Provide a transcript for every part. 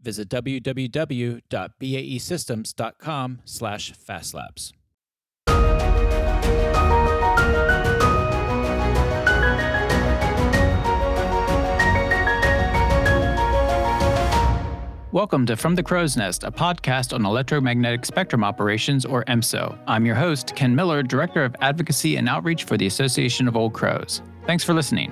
Visit www.baesystems.com slash fastlabs. Welcome to From the Crow's Nest, a podcast on electromagnetic spectrum operations, or EMSO. I'm your host, Ken Miller, Director of Advocacy and Outreach for the Association of Old Crows. Thanks for listening.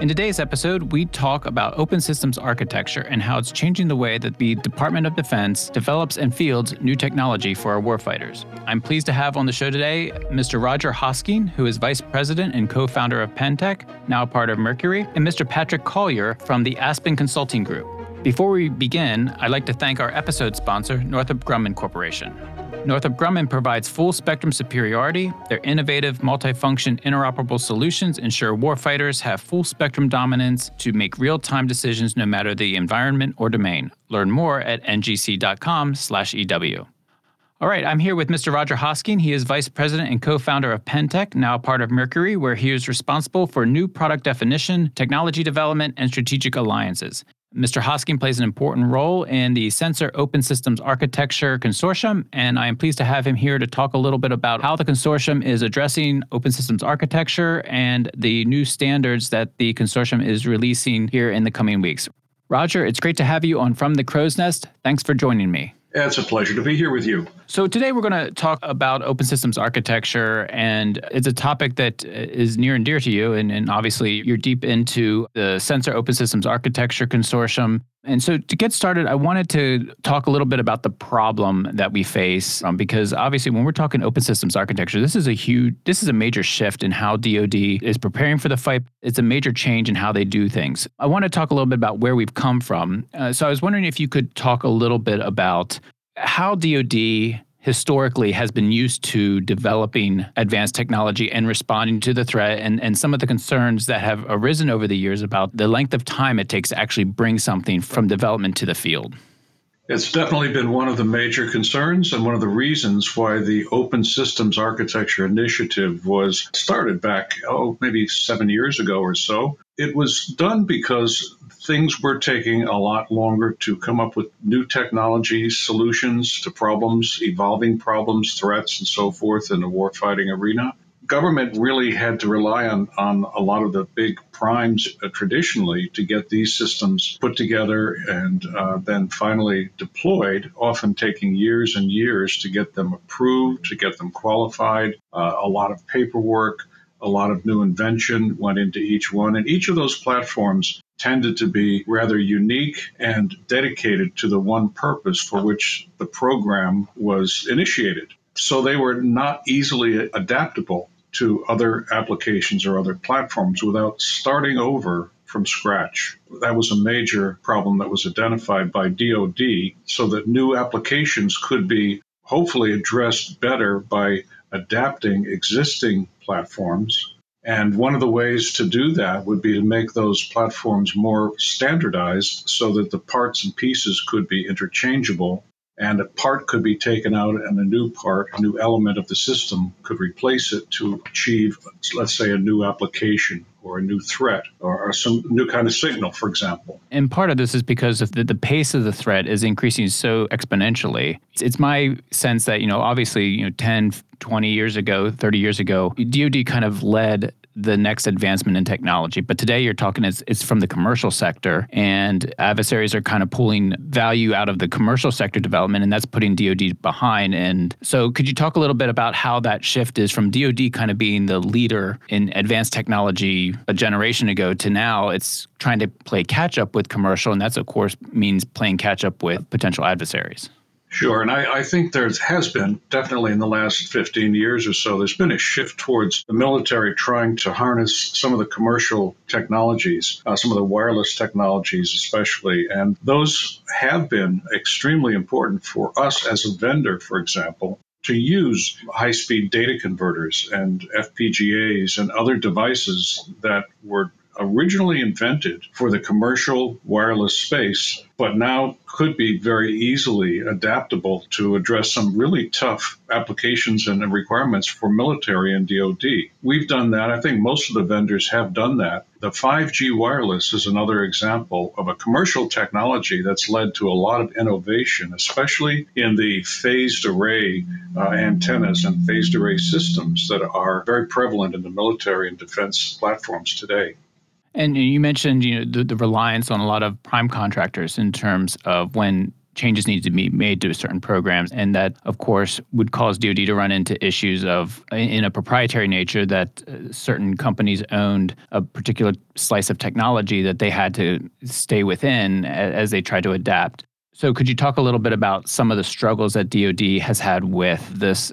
In today's episode, we talk about open systems architecture and how it's changing the way that the Department of Defense develops and fields new technology for our warfighters. I'm pleased to have on the show today Mr. Rodger Hosking, who is Vice President and co founder of Pentek, now part of Mercury, and Mr. Patrick Collier from the Aspen Consulting Group. Before we begin, I'd like to thank our episode sponsor, Northrop Grumman Corporation. Northrop Grumman provides full spectrum superiority. Their innovative, multifunction, interoperable solutions ensure warfighters have full spectrum dominance to make real time decisions no matter the environment or domain. Learn more at ngc.com/ew. All right, I'm here with Mr. Rodger Hosking. He is Vice President and co founder of Pentek, now part of Mercury, where he is responsible for new product definition, technology development, and strategic alliances. Mr. Hosking plays an important role in the Sensor Open Systems Architecture Consortium, and I am pleased to have him here to talk a little bit about how the consortium is addressing open systems architecture and the new standards that the consortium is releasing here in the coming weeks. Rodger, it's great to have you on From the Crow's Nest. Thanks for joining me. It's a pleasure to be here with you. So, today we're going to talk about open systems architecture, and it's a topic that is near and dear to you. And, and obviously, you're deep into the Sensor Open Systems Architecture Consortium. And so, to get started, I wanted to talk a little bit about the problem that we face, um, because obviously, when we're talking open systems architecture, this is a huge, this is a major shift in how DoD is preparing for the fight. It's a major change in how they do things. I want to talk a little bit about where we've come from. Uh, so, I was wondering if you could talk a little bit about how DoD historically has been used to developing advanced technology and responding to the threat and, and some of the concerns that have arisen over the years about the length of time it takes to actually bring something from development to the field. It's definitely been one of the major concerns and one of the reasons why the Open Systems Architecture Initiative was started back, oh, maybe seven years ago or so. It was done because things were taking a lot longer to come up with new technology solutions to problems, evolving problems, threats, and so forth in the warfighting arena government really had to rely on, on a lot of the big primes uh, traditionally to get these systems put together and uh, then finally deployed, often taking years and years to get them approved, to get them qualified, uh, a lot of paperwork. A lot of new invention went into each one, and each of those platforms tended to be rather unique and dedicated to the one purpose for which the program was initiated. So they were not easily adaptable to other applications or other platforms without starting over from scratch. That was a major problem that was identified by DoD so that new applications could be hopefully addressed better by adapting existing platforms. And one of the ways to do that would be to make those platforms more standardized so that the parts and pieces could be interchangeable and a part could be taken out and a new part, a new element of the system could replace it to achieve, let's say, a new application or a new threat or, some new kind of signal, for example. And part of this is because the, the pace of the threat is increasing so exponentially. It's, it's my sense that, you know, obviously, you know, 10, 20 years ago, 30 years ago, DoD kind of led the next advancement in technology. But today you're talking it's, it's from the commercial sector, and adversaries are kind of pulling value out of the commercial sector development, and that's putting DoD behind. And so, could you talk a little bit about how that shift is from DoD kind of being the leader in advanced technology a generation ago to now it's trying to play catch up with commercial, and that's of course means playing catch up with potential adversaries. Sure. And I, I, think there has been, definitely in the last 15 years or so, there's been a shift towards the military trying to harness some of the commercial technologies, uh, some of the wireless technologies, especially. And those have been extremely important for us as a vendor, for example. To use high speed data converters and FPGAs and other devices that were originally invented for the commercial wireless space, but now could be very easily adaptable to address some really tough applications and requirements for military and DoD. We've done that. I think most of the vendors have done that. The 5G wireless is another example of a commercial technology that's led to a lot of innovation, especially in the phased array uh, antennas and phased array systems that are very prevalent in the military and defense platforms today. And you mentioned you know the, the reliance on a lot of prime contractors in terms of when changes need to be made to certain programs and that of course would cause DoD to run into issues of in a proprietary nature that uh, certain companies owned a particular slice of technology that they had to stay within as they tried to adapt. So could you talk a little bit about some of the struggles that DoD has had with this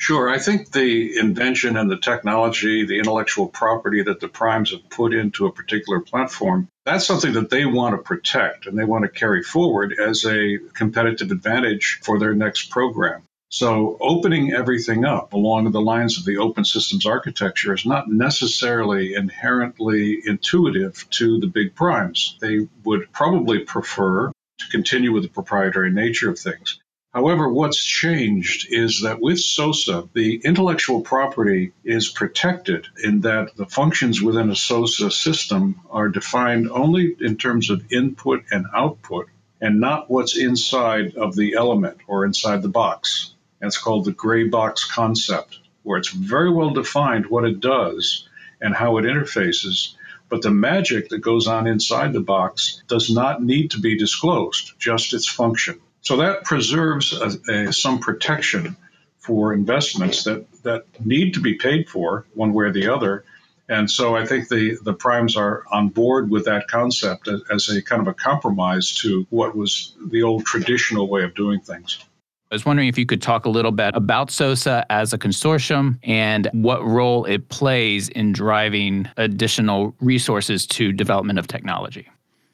Sure. I think the invention and the technology, the intellectual property that the primes have put into a particular platform, that's something that they want to protect and they want to carry forward as a competitive advantage for their next program. So, opening everything up along the lines of the open systems architecture is not necessarily inherently intuitive to the big primes. They would probably prefer to continue with the proprietary nature of things. However, what's changed is that with SOSA, the intellectual property is protected in that the functions within a SOSA system are defined only in terms of input and output and not what's inside of the element or inside the box. That's called the gray box concept, where it's very well defined what it does and how it interfaces. But the magic that goes on inside the box does not need to be disclosed, just its function. So that preserves a, a, some protection for investments that, that need to be paid for one way or the other. And so I think the, the primes are on board with that concept as, as a kind of a compromise to what was the old traditional way of doing things. I was wondering if you could talk a little bit about SOSA as a consortium and what role it plays in driving additional resources to development of technology.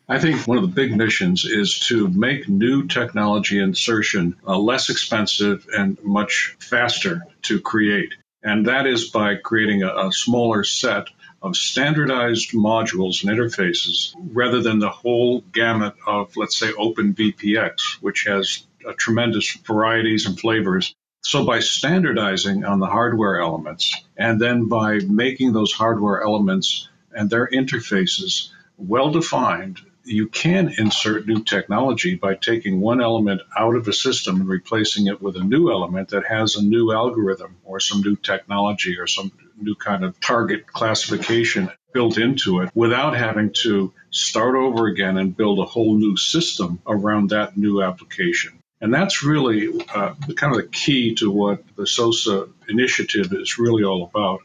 I think one of the big missions is to make new technology insertion uh, less expensive and much faster to create. And that is by creating a, a smaller set of standardized modules and interfaces rather than the whole gamut of, let's say, OpenVPX, which has tremendous varieties and flavors. So, by standardizing on the hardware elements and then by making those hardware elements and their interfaces well defined you can insert new technology by taking one element out of a system and replacing it with a new element that has a new algorithm or some new technology or some new kind of target classification built into it without having to start over again and build a whole new system around that new application. And that's really uh, kind of the key to what the SOSA initiative is really all about.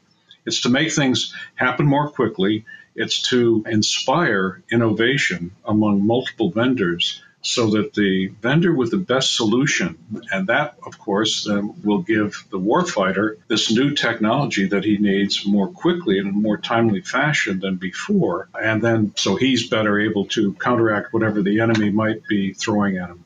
It's to make things happen more quickly it's to inspire innovation among multiple vendors so that the vendor with the best solution, and that, of course, will give the warfighter this new technology that he needs more quickly and in a more timely fashion than before. And then so he's better able to counteract whatever the enemy might be throwing at him.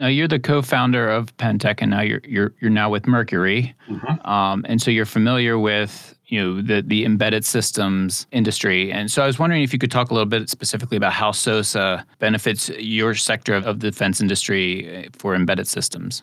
Now you're the co-founder of Pentek, and now you're you're you're now with Mercury, mm-hmm. um, and so you're familiar with you know the the embedded systems industry. And so I was wondering if you could talk a little bit specifically about how SOSA benefits your sector of, the defense industry uh, for embedded systems.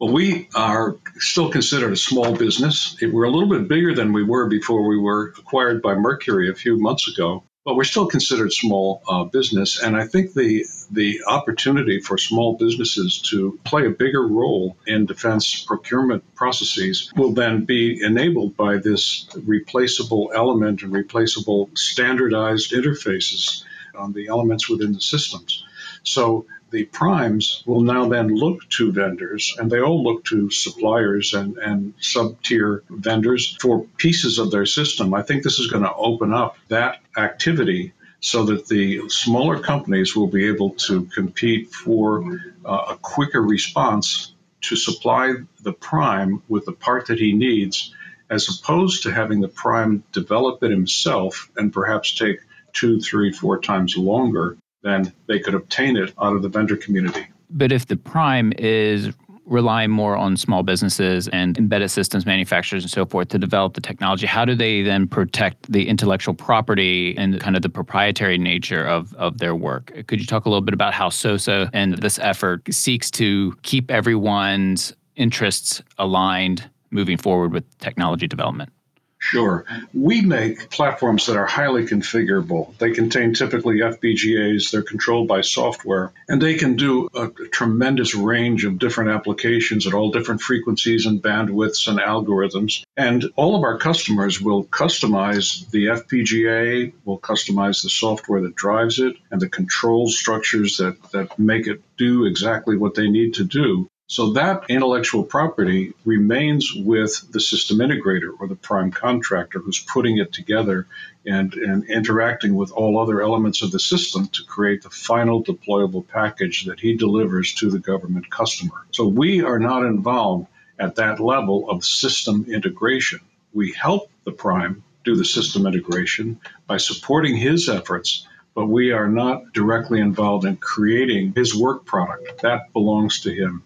Well, we are still considered a small business. We're a little bit bigger than we were before we were acquired by Mercury a few months ago but we're still considered small uh, business. And I think the the opportunity for small businesses to play a bigger role in defense procurement processes will then be enabled by this replaceable element and replaceable standardized interfaces on the elements within the systems. So the primes will now then look to vendors, and they all look to suppliers and, and sub tier vendors for pieces of their system. I think this is going to open up that activity so that the smaller companies will be able to compete for uh, a quicker response to supply the prime with the part that he needs, as opposed to having the prime develop it himself and perhaps take two, three, four times longer than they could obtain it out of the vendor community. But if the prime is relying more on small businesses and embedded systems manufacturers and so forth to develop the technology, how do they then protect the intellectual property and kind of the proprietary nature of, of their work? Could you talk a little bit about how SOSA and this effort seeks to keep everyone's interests aligned moving forward with technology development? Sure. We make platforms that are highly configurable. They contain typically FPGAs, they're controlled by software, and they can do a, tremendous range of different applications at all different frequencies and bandwidths and algorithms. And all of our customers will customize the FPGA, will customize the software that drives it, and the control structures that, that make it do exactly what they need to do. So that intellectual property remains with the system integrator or the prime contractor who's putting it together and, and interacting with all other elements of the system to create the final deployable package that he delivers to the government customer. So we are not involved at that level of system integration. We help the prime do the system integration by supporting his efforts but we are not directly involved in creating his work product. That belongs to him.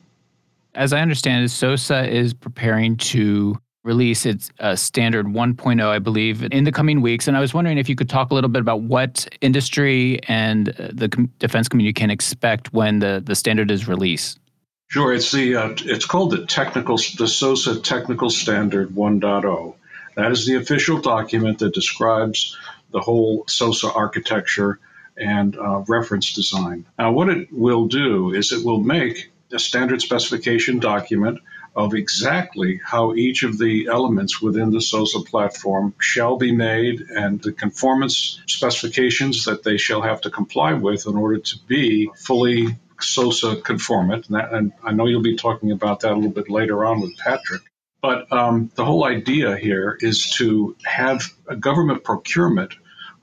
As I understand it, SOSA is preparing to release its uh, standard 1.0, I believe, in the coming weeks. And I was wondering if you could talk a little bit about what industry and uh, the com- defense community can expect when the, the standard is released. Sure, it's the uh, it's called the technical the SOSA Technical Standard 1.0. That is the official document that describes the whole SOSA architecture and uh, reference design. Now, what it will do is it will make a standard specification document of exactly how each of the elements within the SOSA platform shall be made and the conformance specifications that they shall have to comply with in order to be fully SOSA conformant. And, that, and I know you'll be talking about that a little bit later on with Patrick. But um, the whole idea here is to have a government procurement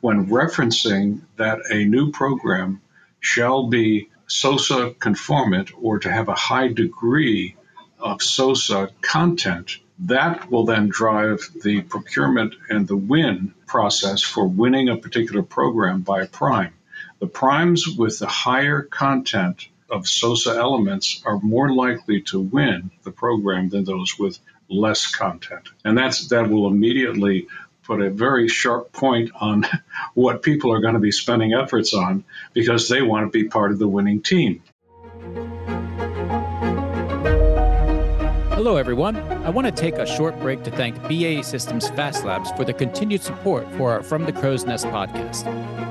when referencing that a new program shall be SOSA conformant or to have a high degree of SOSA content, that will then drive the procurement and the win process for winning a particular program by a prime. The primes with the higher content of SOSA elements are more likely to win the program than those with less content. And that's that will immediately put a very sharp point on what people are going to be spending efforts on because they want to be part of the winning team. Hello, everyone. I want to take a short break to thank BAE Systems Fast Labs for the continued support for our From the Crow's Nest podcast.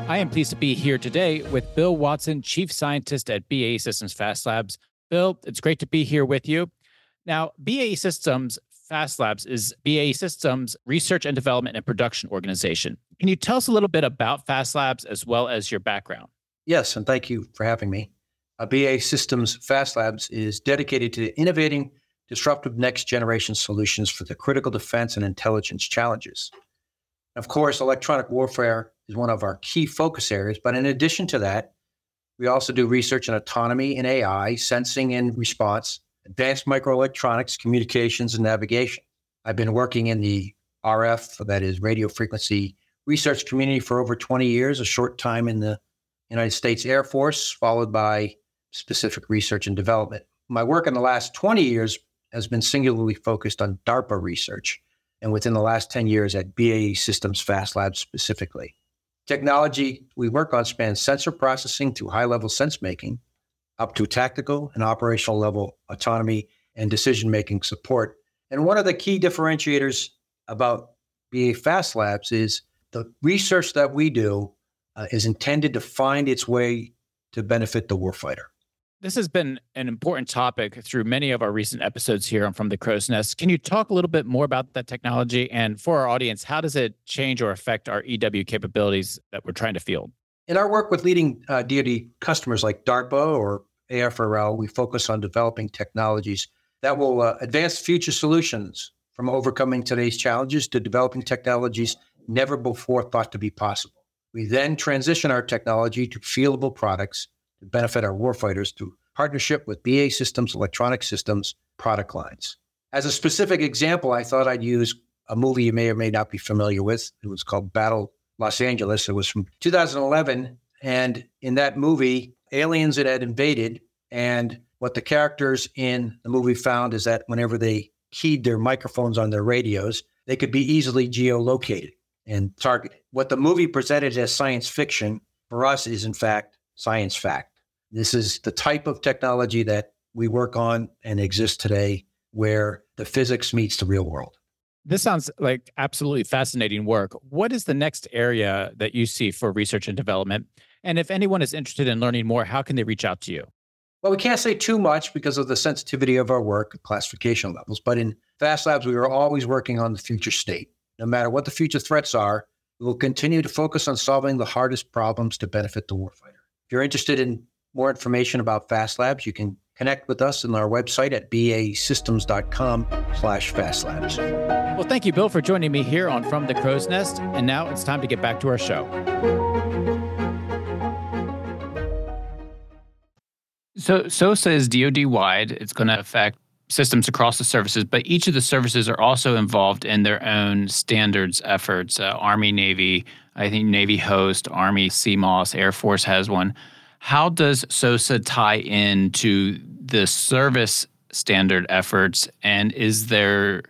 I am pleased to be here today with Bill Watson, Chief Scientist at BAE Systems Fast Labs. Bill, it's great to be here with you. Now, BAE Systems Fast Labs is BAE Systems research and development and production organization. Can you tell us a little bit about Fast Labs as well as your background? Yes, and thank you for having me. Uh, BAE Systems Fast Labs is dedicated to innovating disruptive next generation solutions for the critical defense and intelligence challenges. Of course, electronic warfare is one of our key focus areas, but in addition to that, we also do research in autonomy and AI, sensing and response, advanced microelectronics, communications, and navigation. I've been working in the RF, that is radio frequency research community for over 20 years, a short time in the United States Air Force, followed by specific research and development. My work in the last 20 years has been singularly focused on DARPA research, and within the last 10 years at BAE Systems Fast Labs specifically. Technology we work on spans sensor processing to high level sense making, up to tactical and operational level autonomy and decision making support. And one of the key differentiators about BAE Fast Labs is the research that we do uh, is intended to find its way to benefit the warfighter. This has been an important topic through many of our recent episodes here on From the Crow's Nest. Can you talk a little bit more about that technology? And for our audience, how does it change or affect our EW capabilities that we're trying to field? In our work with leading uh, DoD customers like DARPA or AFRL, we focus on developing technologies that will uh, advance future solutions from overcoming today's challenges to developing technologies never before thought to be possible. We then transition our technology to fieldable products to benefit our warfighters through partnership with BAE Systems Electronic Systems product lines. As a specific example, I thought I'd use a movie you may or may not be familiar with. It was called Battle Los Angeles. It was from 2011. And in that movie, aliens that had invaded. And what the characters in the movie found is that whenever they keyed their microphones on their radios, they could be easily geolocated and targeted. What the movie presented as science fiction for us is, in fact, science fact. This is the type of technology that we work on and exists today where the physics meets the real world. This sounds like absolutely fascinating work. What is the next area that you see for research and development? And if anyone is interested in learning more, how can they reach out to you? Well, we can't say too much because of the sensitivity of our work, classification levels. But in Fast Labs, we are always working on the future state. No matter what the future threats are, we will continue to focus on solving the hardest problems to benefit the warfighter. If you're interested in more information about Fast Labs, you can connect with us on our website at baesystems.com slash fastlabs. Well, thank you, Bill, for joining me here on From the Crow's Nest. And now it's time to get back to our show. So SOSA is DoD wide. It's going to affect systems across the services, but each of the services are also involved in their own standards efforts. Uh, Army, Navy, I think Navy host, Army, CMOSS, Air Force has one. How does SOSA tie into the service standard efforts, and is there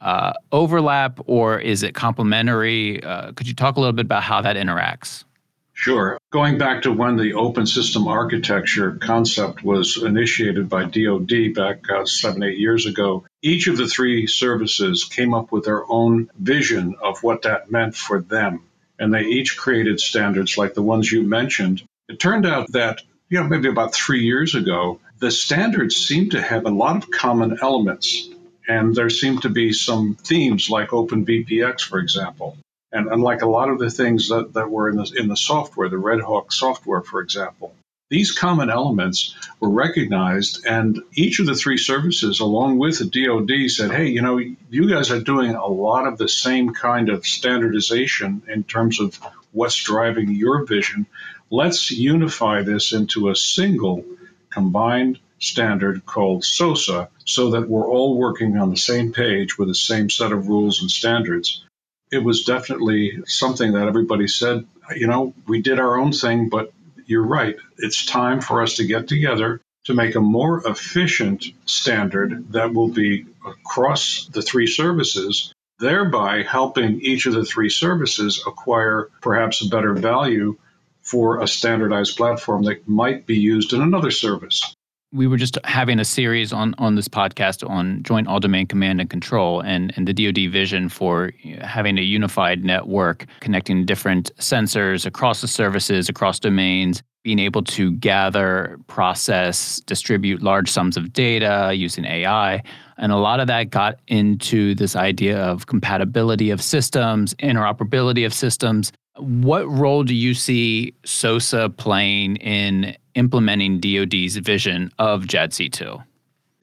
uh, overlap or is it complementary? Uh, could you talk a little bit about how that interacts? Sure. Going back to when the open system architecture concept was initiated by DoD back uh, seven, eight years ago, each of the three services came up with their own vision of what that meant for them. And they each created standards like the ones you mentioned. It turned out that, you know, maybe about three years ago, the standards seemed to have a lot of common elements. And there seemed to be some themes like OpenVPX, for example. And unlike a lot of the things that, that were in the, in the software, the Red Hawk software, for example, these common elements were recognized, and each of the three services, along with the DoD, said, hey, you know, you guys are doing a lot of the same kind of standardization in terms of what's driving your vision. Let's unify this into a single combined standard called SOSA so that we're all working on the same page with the same set of rules and standards it was definitely something that everybody said, you know, we did our own thing, but you're right. It's time for us to get together to make a more efficient standard that will be across the three services, thereby helping each of the three services acquire perhaps a better value for a standardized platform that might be used in another service we were just having a series on on this podcast on joint all domain command and control and and the DoD vision for having a unified network connecting different sensors across the services across domains being able to gather process distribute large sums of data using AI and a lot of that got into this idea of compatibility of systems interoperability of systems. What role do you see SOSA playing in implementing DoD's vision of JADC2?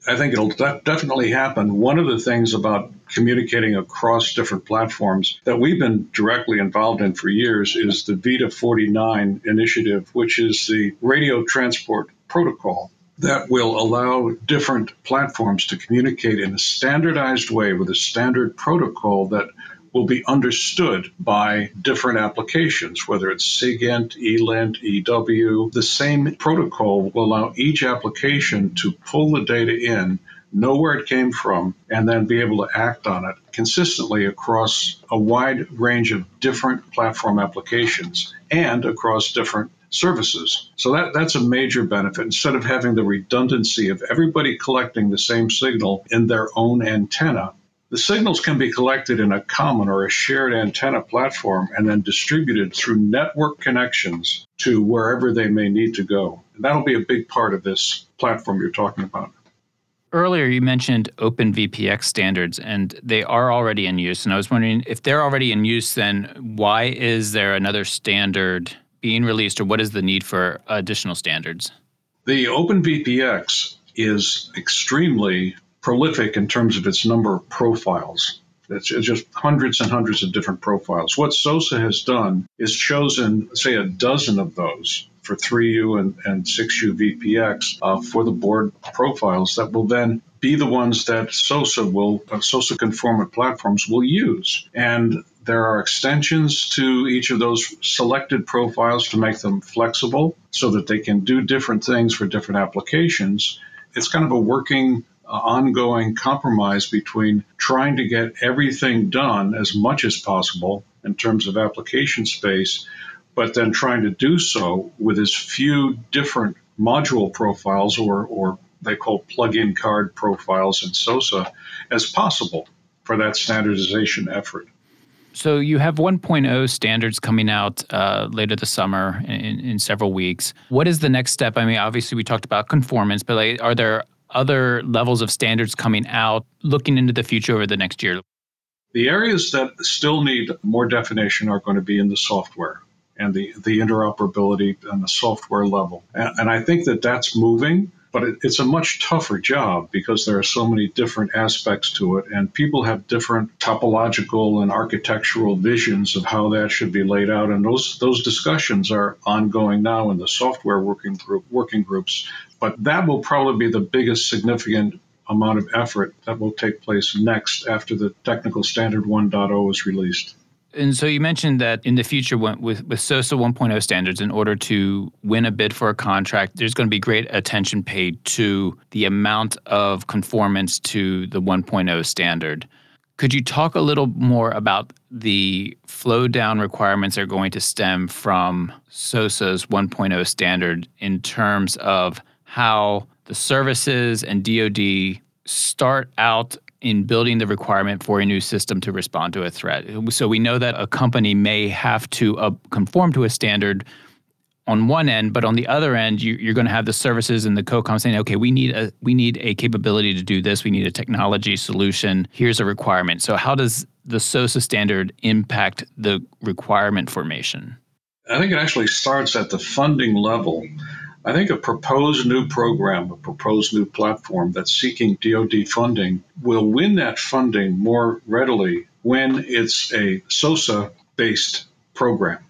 I think it'll de- definitely happen. One of the things about communicating across different platforms that we've been directly involved in for years is the VITA 49 initiative, which is the radio transport protocol that will allow different platforms to communicate in a standardized way with a standard protocol that will be understood by different applications, whether it's SIGINT, ELINT, EW. The same protocol will allow each application to pull the data in, know where it came from, and then be able to act on it consistently across a wide range of different platform applications and across different services. So that, that's a major benefit. Instead of having the redundancy of everybody collecting the same signal in their own antenna, the signals can be collected in a common or a shared antenna platform and then distributed through network connections to wherever they may need to go. And that'll be a big part of this platform you're talking about. Earlier, you mentioned OpenVPX standards, and they are already in use. And I was wondering if they're already in use, then why is there another standard being released, or what is the need for additional standards? The OpenVPX is extremely prolific in terms of its number of profiles. It's just hundreds and hundreds of different profiles. What SOSA has done is chosen, say, a dozen of those for 3U and, and 6U VPX uh, for the board profiles that will then be the ones that SOSA will, uh, SOSA conformant platforms will use. And there are extensions to each of those selected profiles to make them flexible so that they can do different things for different applications. It's kind of a working ongoing compromise between trying to get everything done as much as possible in terms of application space, but then trying to do so with as few different module profiles or, or they call plug-in card profiles in SOSA as possible for that standardization effort. So you have 1.0 standards coming out uh, later this summer in, in, several weeks. What is the next step? I mean, obviously we talked about conformance, but like, are there other levels of standards coming out looking into the future over the next year? The areas that still need more definition are going to be in the software and the, the interoperability on the software level. And, and I think that that's moving but it, it's a much tougher job because there are so many different aspects to it, and people have different topological and architectural visions of how that should be laid out. And those those discussions are ongoing now in the software working group working groups. But that will probably be the biggest significant amount of effort that will take place next after the technical standard 1.0 is released. And so you mentioned that in the future, with, with SOSA 1.0 standards, in order to win a bid for a contract, there's going to be great attention paid to the amount of conformance to the 1.0 standard. Could you talk a little more about the flow down requirements that are going to stem from SOSA's 1.0 standard in terms of how the services and DoD start out in building the requirement for a new system to respond to a threat. So we know that a company may have to uh, conform to a standard on one end, but on the other end, you, are going to have the services and the COCOM saying, "Okay, we need a we need a capability to do this. We need a technology solution. Here's a requirement." So how does the SOSA standard impact the requirement formation? I think it actually starts at the funding level. I think a proposed new program, a proposed new platform that's seeking DoD funding will win that funding more readily when it's a SOSA based program.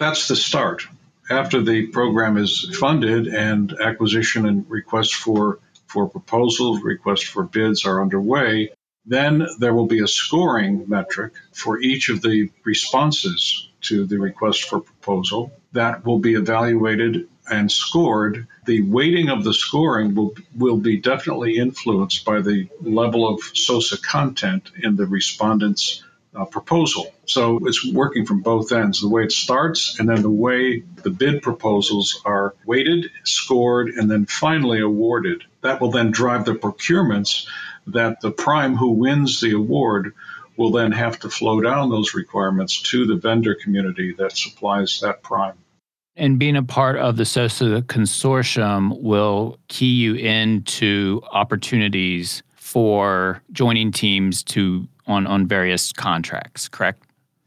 That's the start. After the program is funded and acquisition and requests for, for proposals, requests for bids are underway, then there will be a scoring metric for each of the responses to the request for proposal that will be evaluated and scored, the weighting of the scoring will, will be definitely influenced by the level of SOSA content in the respondent's uh, proposal. So it's working from both ends the way it starts, and then the way the bid proposals are weighted, scored, and then finally awarded. That will then drive the procurements that the prime who wins the award will then have to flow down those requirements to the vendor community that supplies that prime. And being a part of the SOSA consortium will key you into opportunities for joining teams to on, on various contracts, correct?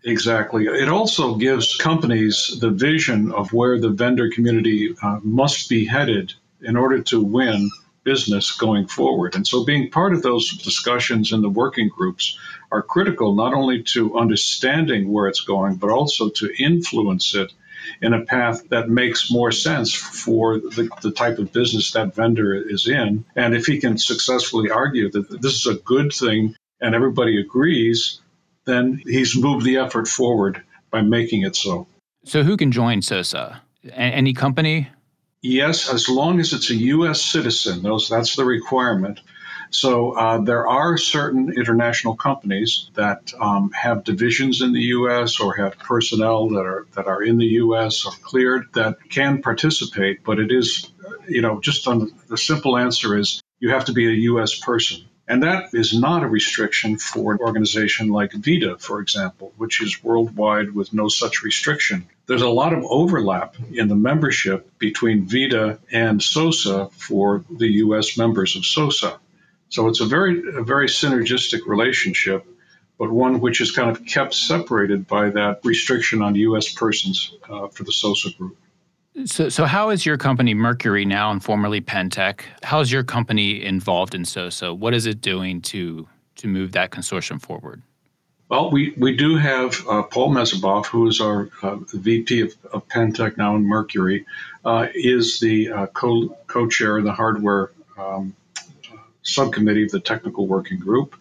Exactly. It also gives companies the vision of where the vendor community uh, must be headed in order to win business going forward. And so being part of those discussions in the working groups are critical not only to understanding where it's going, but also to influence it in a path that makes more sense for the, the type of business that vendor is in. And if he can successfully argue that this is a good thing and everybody agrees, then he's moved the effort forward by making it so. So, who can join SOSA? A- any company? Yes, as long as it's a U.S. citizen. Those, that's the requirement. So uh, there are certain international companies that um, have divisions in the U.S. or have personnel that are that are in the U.S. or cleared that can participate, but it is, you know, just on the simple answer is you have to be a U.S. person. And that is not a restriction for an organization like VITA, for example, which is worldwide with no such restriction. There's a lot of overlap in the membership between VITA and SOSA for the U.S. members of SOSA. So it's a very, a very synergistic relationship, but one which is kind of kept separated by that restriction on U.S. persons uh, for the SOSA group. So, so how is your company Mercury now and formerly Pentek? How is your company involved in SOSA? What is it doing to to move that consortium forward? Well, we, we do have uh, Paul Mesibov, who is our uh, VP of, of Pentek now in Mercury, uh, is the uh, co co chair of the hardware um, subcommittee of the technical working group.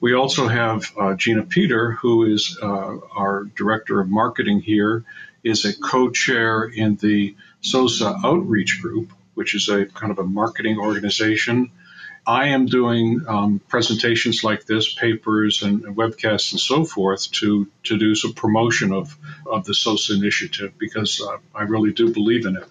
We also have uh, Gina Peter, who is uh, our director of marketing here, is a co chair in the SOSA outreach group, which is a kind of a marketing organization I am doing um, presentations like this, papers and webcasts and so forth to, to do some promotion of, of the SOSA initiative because uh, I really do believe in it.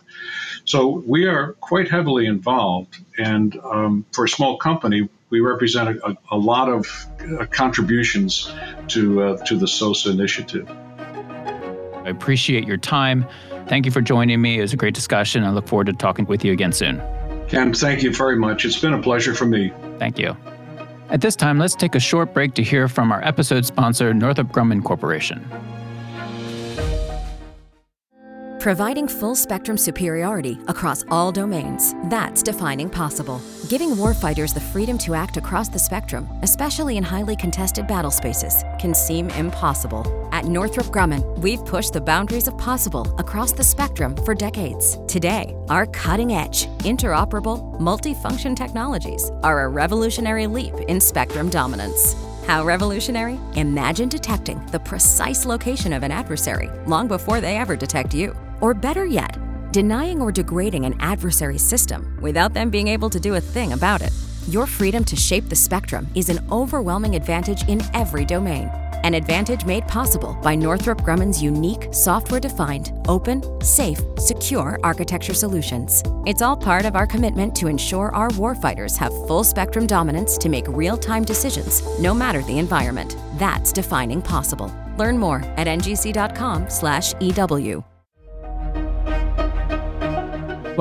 So we are quite heavily involved, and um, for a small company, we represent a, a lot of uh, contributions to uh, to the SOSA initiative. I appreciate your time. Thank you for joining me. It was a great discussion. I look forward to talking with you again soon. Ken, thank you very much. It's been a pleasure for me. Thank you. At this time, let's take a short break to hear from our episode sponsor, Northrop Grumman Corporation. Providing full spectrum superiority across all domains. That's defining possible. Giving warfighters the freedom to act across the spectrum, especially in highly contested battle spaces, can seem impossible. At Northrop Grumman, we've pushed the boundaries of possible across the spectrum for decades. Today, our cutting edge, interoperable, multifunction technologies are a revolutionary leap in spectrum dominance. How revolutionary? Imagine detecting the precise location of an adversary long before they ever detect you. Or better yet, denying or degrading an adversary's system without them being able to do a thing about it. Your freedom to shape the spectrum is an overwhelming advantage in every domain. An advantage made possible by Northrop Grumman's unique software defined, open, safe, secure architecture solutions. It's all part of our commitment to ensure our warfighters have full spectrum dominance to make real time decisions, no matter the environment. That's defining possible. Learn more at ngc.com/ew.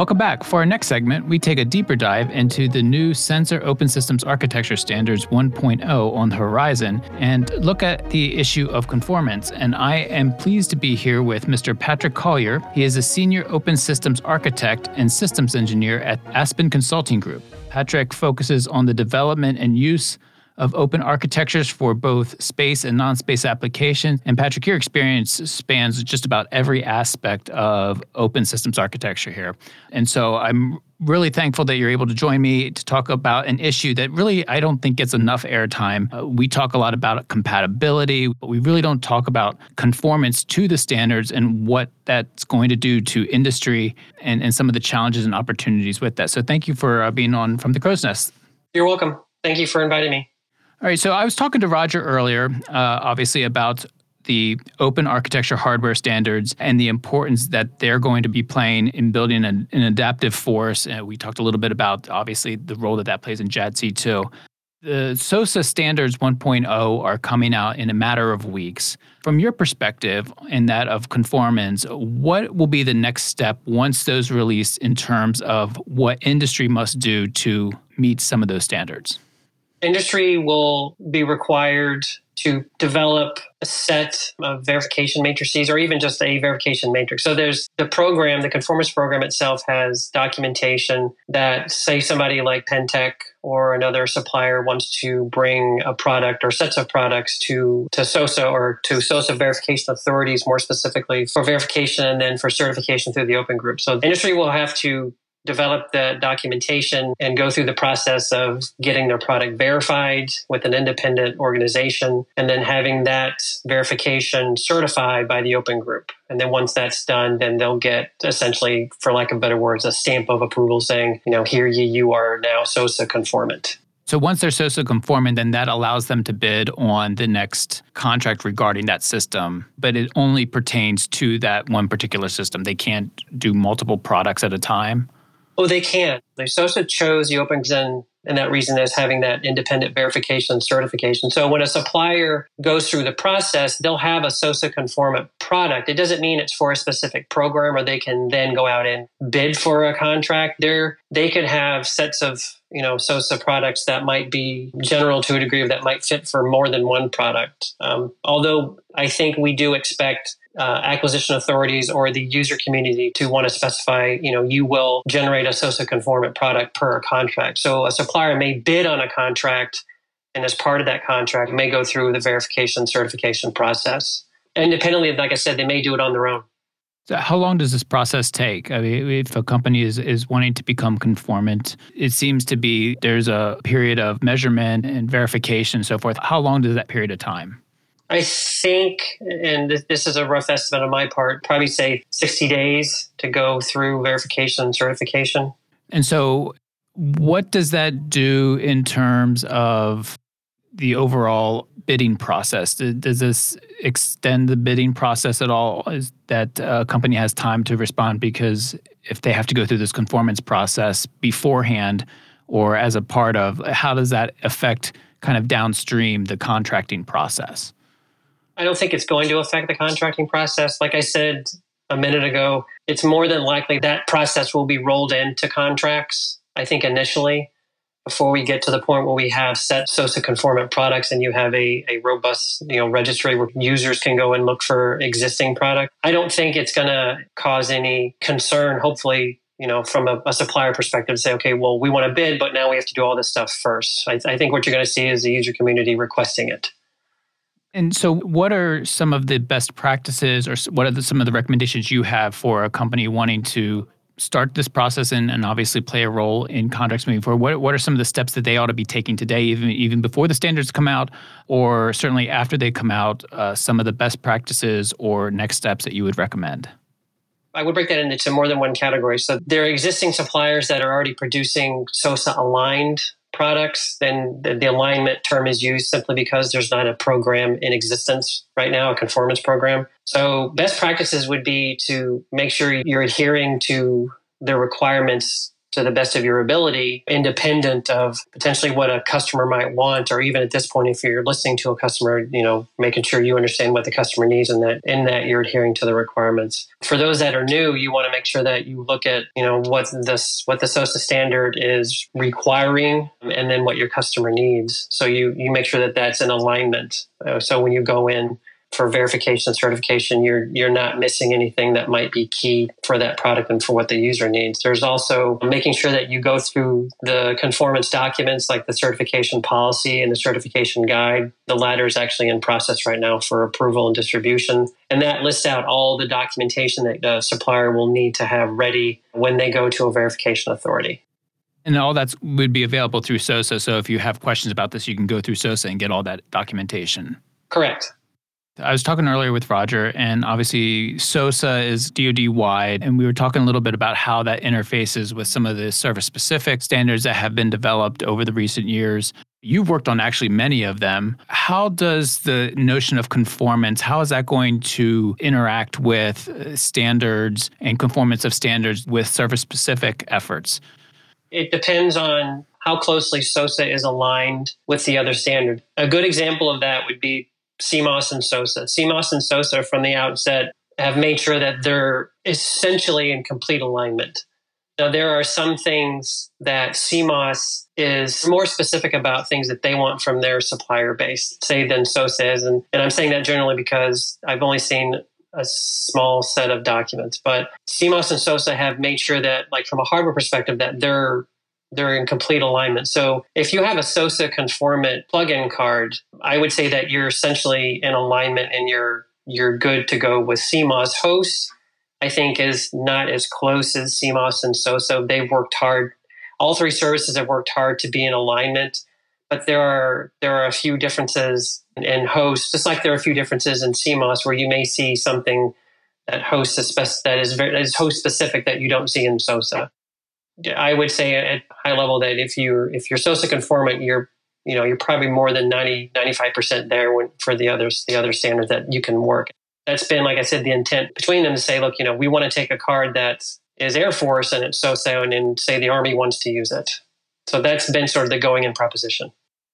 Welcome back. For our next segment, we take a deeper dive into the new Sensor Open Systems Architecture Standards 1.0 on the horizon and look at the issue of conformance. And I am pleased to be here with Mr. Patrick Collier. He is a senior open systems architect and systems engineer at Aspen Consulting Group. Patrick focuses on the development and use of open architectures for both space and non space applications. And Patrick, your experience spans just about every aspect of open systems architecture here. And so I'm really thankful that you're able to join me to talk about an issue that really I don't think gets enough airtime. Uh, we talk a lot about compatibility, but we really don't talk about conformance to the standards and what that's going to do to industry and, and some of the challenges and opportunities with that. So thank you for uh, being on from the Crow's Nest. You're welcome. Thank you for inviting me. All right. So I was talking to Rodger earlier, uh, obviously, about the open architecture hardware standards and the importance that they're going to be playing in building an, an adaptive force. And we talked a little bit about, obviously, the role that that plays in JADC2. The SOSA standards 1.0 are coming out in a matter of weeks. From your perspective and that of conformance, what will be the next step once those release in terms of what industry must do to meet some of those standards? Industry will be required to develop a set of verification matrices or even just a verification matrix. So there's the program, the conformance program itself has documentation that say somebody like Pentek or another supplier wants to bring a product or sets of products to, to SOSA or to SOSA verification authorities more specifically for verification and then for certification through the open group. So industry will have to develop the documentation and go through the process of getting their product verified with an independent organization and then having that verification certified by the open group. And then once that's done, then they'll get essentially, for lack of better words, a stamp of approval saying, you know, here you, you are now SOSA conformant. So once they're SOSA conformant, then that allows them to bid on the next contract regarding that system, but it only pertains to that one particular system. They can't do multiple products at a time. Oh, they can. They SOSA chose the OpenXen and that reason is having that independent verification certification. So when a supplier goes through the process, they'll have a SOSA conformant product. It doesn't mean it's for a specific program or they can then go out and bid for a contract. They're, they could have sets of you know SOSA products that might be general to a degree that might fit for more than one product. Um, although I think we do expect uh, acquisition authorities or the user community to want to specify, you know, you will generate a SOSA conformant product per contract. So a supplier may bid on a contract and as part of that contract may go through the verification certification process. Independently, like I said, they may do it on their own. So how long does this process take? I mean, if a company is, is wanting to become conformant, it seems to be there's a period of measurement and verification and so forth. How long does that period of time? I think, and this is a rough estimate on my part, probably say 60 days to go through verification and certification. And so, what does that do in terms of the overall bidding process? Does this extend the bidding process at all? Is that a company has time to respond because if they have to go through this conformance process beforehand or as a part of, how does that affect kind of downstream the contracting process? I don't think it's going to affect the contracting process. Like I said a minute ago, it's more than likely that process will be rolled into contracts. I think initially, before we get to the point where we have set SOSA conformant products and you have a, a robust you know registry where users can go and look for existing product. I don't think it's going to cause any concern. Hopefully, you know, from a, a, supplier perspective, say, okay, well, we want to bid, but now we have to do all this stuff first. I, I think what you're going to see is the user community requesting it. And so, what are some of the best practices, or what are the, some of the recommendations you have for a company wanting to start this process and, and obviously play a role in contracts moving forward? What, what are some of the steps that they ought to be taking today, even even before the standards come out, or certainly after they come out? Uh, some of the best practices or next steps that you would recommend. I would break that into more than one category. So there are existing suppliers that are already producing SOSA aligned products, then the, alignment term is used simply because there's not a program in existence right now, a conformance program. So, best practices would be to make sure you're adhering to the requirements to the best of your ability, independent of potentially what a customer might want, or even at this point, if you're listening to a customer, you know, making sure you understand what the customer needs and that in that you're adhering to the requirements. For those that are new, you want to make sure that you look at, you know, what this what the SOSA standard is requiring and then what your customer needs. So you you make sure that that's in alignment. Uh, so when you go in, for verification and certification, you're you're not missing anything that might be key for that product and for what the user needs. There's also making sure that you go through the conformance documents like the certification policy and the certification guide. The latter is actually in process right now for approval and distribution. And that lists out all the documentation that the supplier will need to have ready when they go to a verification authority. And all that would be available through SOSA. So if you have questions about this, you can go through SOSA and get all that documentation. Correct. I was talking earlier with Rodger, and obviously SOSA is DoD wide, and we were talking a little bit about how that interfaces with some of the service specific standards that have been developed over the recent years. You've worked on actually many of them. How does the notion of conformance, how is that going to interact with uh, standards and conformance of standards with service specific efforts? It depends on how closely SOSA is aligned with the other standard. A good example of that would be CMOSS and SOSA. CMOSS and SOSA from the outset have made sure that they're essentially in complete alignment. Now, there are some things that CMOSS is more specific about things that they want from their supplier base, say, than SOSA is. And, and I'm saying that generally because I've only seen a small set of documents. But CMOSS and SOSA have made sure that, like from a hardware perspective, that they're they're in complete alignment. So if you have a SOSA conformant plugin card, I would say that you're essentially in alignment and you're you're good to go with CMOSS hosts. I think is not as close as CMOSS and SOSA. They've worked hard. All three services have worked hard to be in alignment, but there are there are a few differences in, hosts, just like there are a few differences in CMOSS, where you may see something that HOST is spec- that is very that is HOST specific that you don't see in SOSA. I would say at high level that if you're if you're SOSA conformant, you're you know you're probably more than 90 95% there when, for the others the other standards that you can work. That's been like I said the intent between them to say look you know we want to take a card that is Air Force and it's SOSA and, and say the Army wants to use it. So that's been sort of the going in proposition.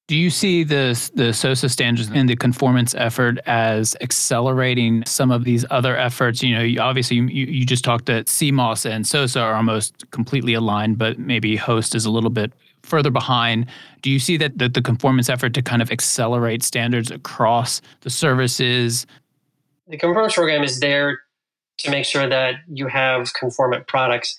Do you see the the SOSA standards and the conformance effort as accelerating some of these other efforts? You know, you, obviously you, you just talked that CMOSS and SOSA are almost completely aligned, but maybe HOST is a little bit further behind. Do you see that, that the conformance effort to kind of accelerate standards across the services? The conformance program is there to make sure that you have conformant products.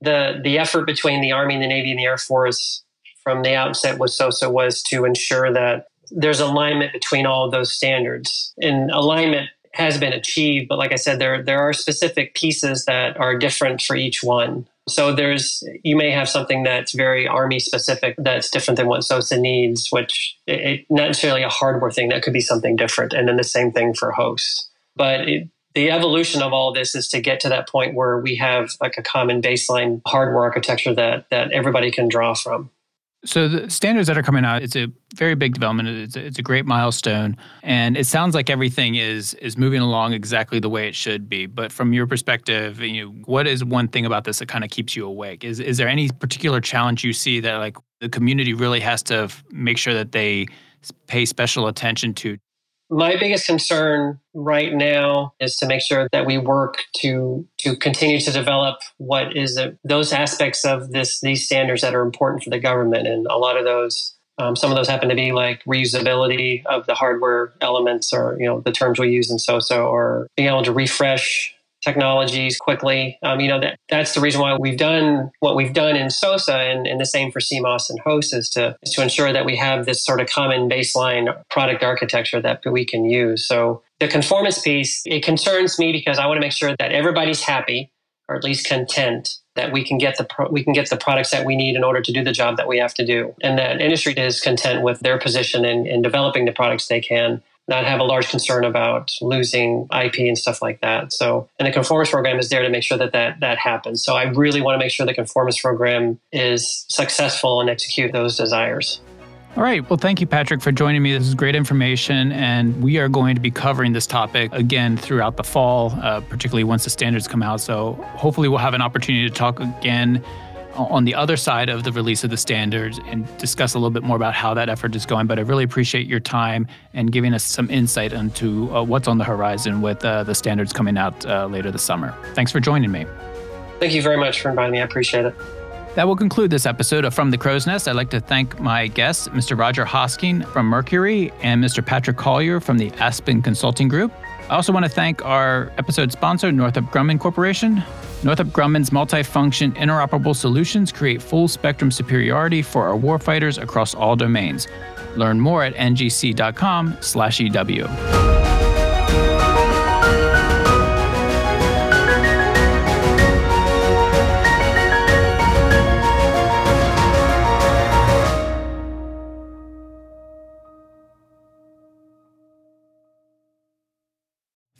The the effort between the Army and the Navy and the Air Force from the outset with SOSA was to ensure that there's alignment between all those standards. And alignment has been achieved, but like I said, there there are specific pieces that are different for each one. So there's you may have something that's very army specific that's different than what SOSA needs, which it not necessarily a hardware thing that could be something different, and then the same thing for hosts. But it, the evolution of all this is to get to that point where we have like a common baseline hardware architecture that that everybody can draw from. So the standards that are coming out, it's a very big development. It's a, it's a great milestone, and it sounds like everything is is moving along exactly the way it should be. But from your perspective, you know, what is one thing about this that kind of keeps you awake? Is is there any particular challenge you see that like the community really has to make sure that they pay special attention to my biggest concern right now is to make sure that we work to to continue to develop what is those aspects of this these standards that are important for the government, and a lot of those. Um, some of those happen to be like reusability of the hardware elements, or you know the terms we use in SOSA, or being able to refresh technologies quickly. Um, you know, that that's the reason why we've done what we've done in SOSA and, and the same for CMOSS and HOST is to, is to ensure that we have this sort of common baseline product architecture that we can use. So the conformance piece, it concerns me because I want to make sure that everybody's happy or at least content that we can get the pro- we can get the products that we need in order to do the job that we have to do and that industry is content with their position in, in developing the products they can not have a large concern about losing IP and stuff like that. So, and the conformance program is there to make sure that that, that happens. So, I really want to make sure the conformance program is successful and execute those desires. All right. Well, thank you, Patrick, for joining me. This is great information. And we are going to be covering this topic again throughout the fall, uh, particularly once the standards come out. So, hopefully, we'll have an opportunity to talk again on the other side of the release of the standards and discuss a little bit more about how that effort is going. But I really appreciate your time and giving us some insight into uh, what's on the horizon with uh, the standards coming out uh, later this summer. Thanks for joining me. Thank you very much for inviting me. I appreciate it. That will conclude this episode of From the Crow's Nest. I'd like to thank my guests, Mr. Rodger Hosking from Mercury and Mr. Patrick Collier from the Aspen Consulting Group. I also want to thank our episode sponsor, Northrop Grumman Corporation. Northrop Grumman's multifunction interoperable solutions create full spectrum superiority for our warfighters across all domains. Learn more at ngc.com/ew.